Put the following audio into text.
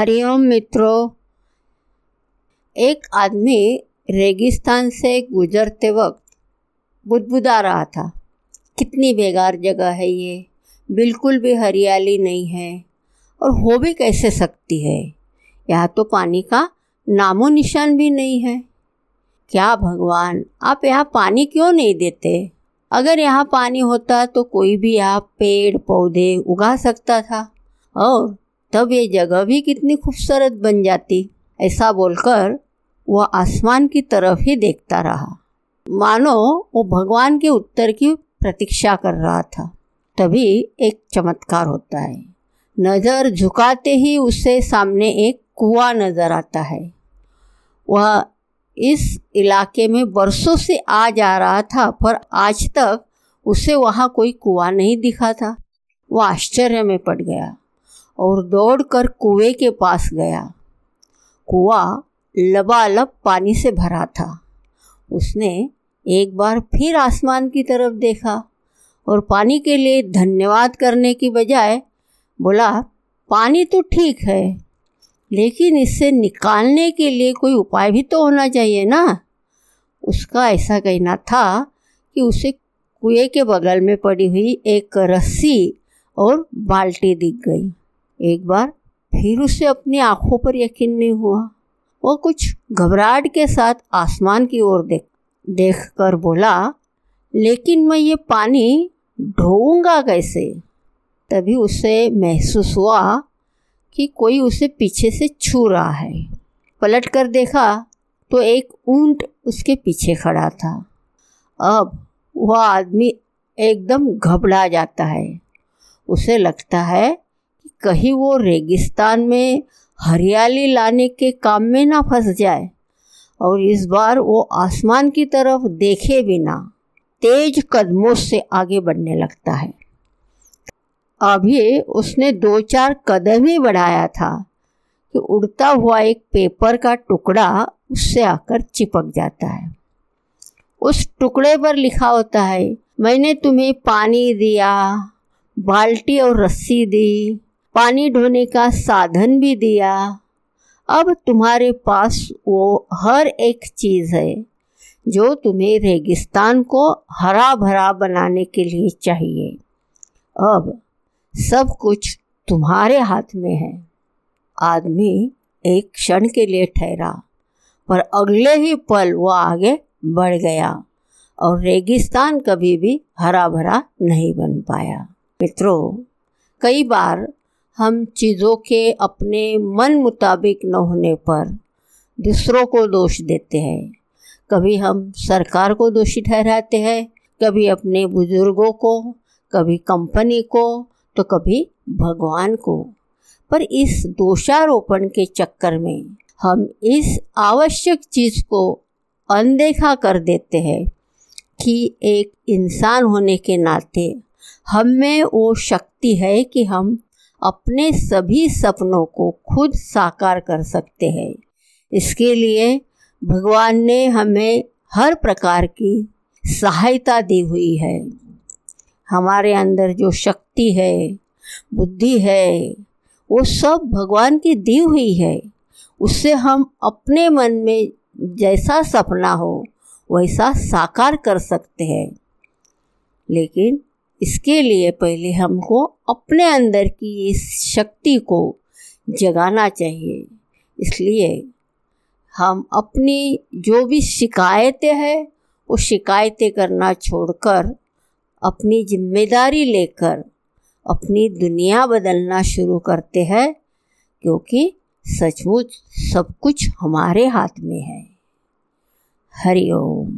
हरिओम मित्रों। एक आदमी रेगिस्तान से गुजरते वक्त बुदबुदा रहा था। कितनी बेकार जगह है ये। बिल्कुल भी हरियाली नहीं है। और हो भी कैसे सकती है? यहाँ तो पानी का नामो निशान भी नहीं है। क्या भगवान, आप यहाँ पानी क्यों नहीं देते? अगर यहाँ पानी होता तो कोई भी यहाँ पेड़ पौधे उगा सकता था। और तब ये जगह भी कितनी खूबसूरत बन जाती, ऐसा बोलकर वह आसमान की तरफ़ ही देखता रहा। मानो वो भगवान के उत्तर की प्रतीक्षा कर रहा था। तभी एक चमत्कार होता है। नज़र झुकाते ही उसे सामने एक कुआँ नज़र आता है। वह इस इलाके में बरसों से आ जा रहा था, पर आज तक उसे वहाँ कोई कुआँ नहीं दिखा था। वह आश्चर्य में पड़ गया। और दौड़कर कुएँ के पास गया। कुआँ लबालब पानी से भरा था। उसने एक बार फिर आसमान की तरफ़ देखा और पानी के लिए धन्यवाद करने की बजाय बोला, पानी तो ठीक है, लेकिन इससे निकालने के लिए कोई उपाय भी तो होना चाहिए ना? उसका ऐसा कहना था कि उसे कुएँ के बगल में पड़ी हुई एक रस्सी और बाल्टी दिख गई। एक बार फिर उसे अपनी आँखों पर यकीन नहीं हुआ। वो कुछ घबराहट के साथ आसमान की ओर देख देख कर बोला, लेकिन मैं ये पानी ढोऊँगा कैसे? तभी उसे महसूस हुआ कि कोई उसे पीछे से छू रहा है। पलट कर देखा तो एक ऊँट उसके पीछे खड़ा था। अब वह आदमी एकदम घबरा जाता है। उसे लगता है कहीं वो रेगिस्तान में हरियाली लाने के काम में ना फंस जाए और इस बार वो आसमान की तरफ़ देखे बिना तेज कदमों से आगे बढ़ने लगता है। अभी उसने दो चार कदम ही बढ़ाया था कि उड़ता हुआ एक पेपर का टुकड़ा उससे आकर चिपक जाता है। उस टुकड़े पर लिखा होता है, मैंने तुम्हें पानी दिया, बाल्टी और रस्सी दी पानी ढोने का साधन भी दिया। अब तुम्हारे पास वो हर एक चीज़ है, जो तुम्हें रेगिस्तान को हरा भरा बनाने के लिए चाहिए। अब सब कुछ तुम्हारे हाथ में है। आदमी एक क्षण के लिए ठहरा, पर अगले ही पल वो आगे बढ़ गया और रेगिस्तान कभी भी हरा भरा नहीं बन पाया। मित्रों, कई बार हम चीज़ों के अपने मन मुताबिक न होने पर दूसरों को दोष देते हैं। कभी हम सरकार को दोषी ठहराते हैं, कभी अपने बुज़ुर्गों को, कभी कंपनी को तो कभी भगवान को। पर इस दोषारोपण के चक्कर में हम इस आवश्यक चीज़ को अनदेखा कर देते हैं कि एक इंसान होने के नाते हम में वो शक्ति है कि हम अपने सभी सपनों को खुद साकार कर सकते हैं। इसके लिए भगवान ने हमें हर प्रकार की सहायता दी हुई है। हमारे अंदर जो शक्ति है, बुद्धि है, वो सब भगवान की दी हुई है। उससे हम अपने मन में जैसा सपना हो, वैसा साकार कर सकते हैं। लेकिन इसके लिए पहले हमको अपने अंदर की इस शक्ति को जगाना चाहिए। इसलिए हम अपनी जो भी शिकायतें हैं वो शिकायतें करना छोड़कर अपनी ज़िम्मेदारी लेकर अपनी दुनिया बदलना शुरू करते हैं, क्योंकि सचमुच सब कुछ हमारे हाथ में है। हरिओम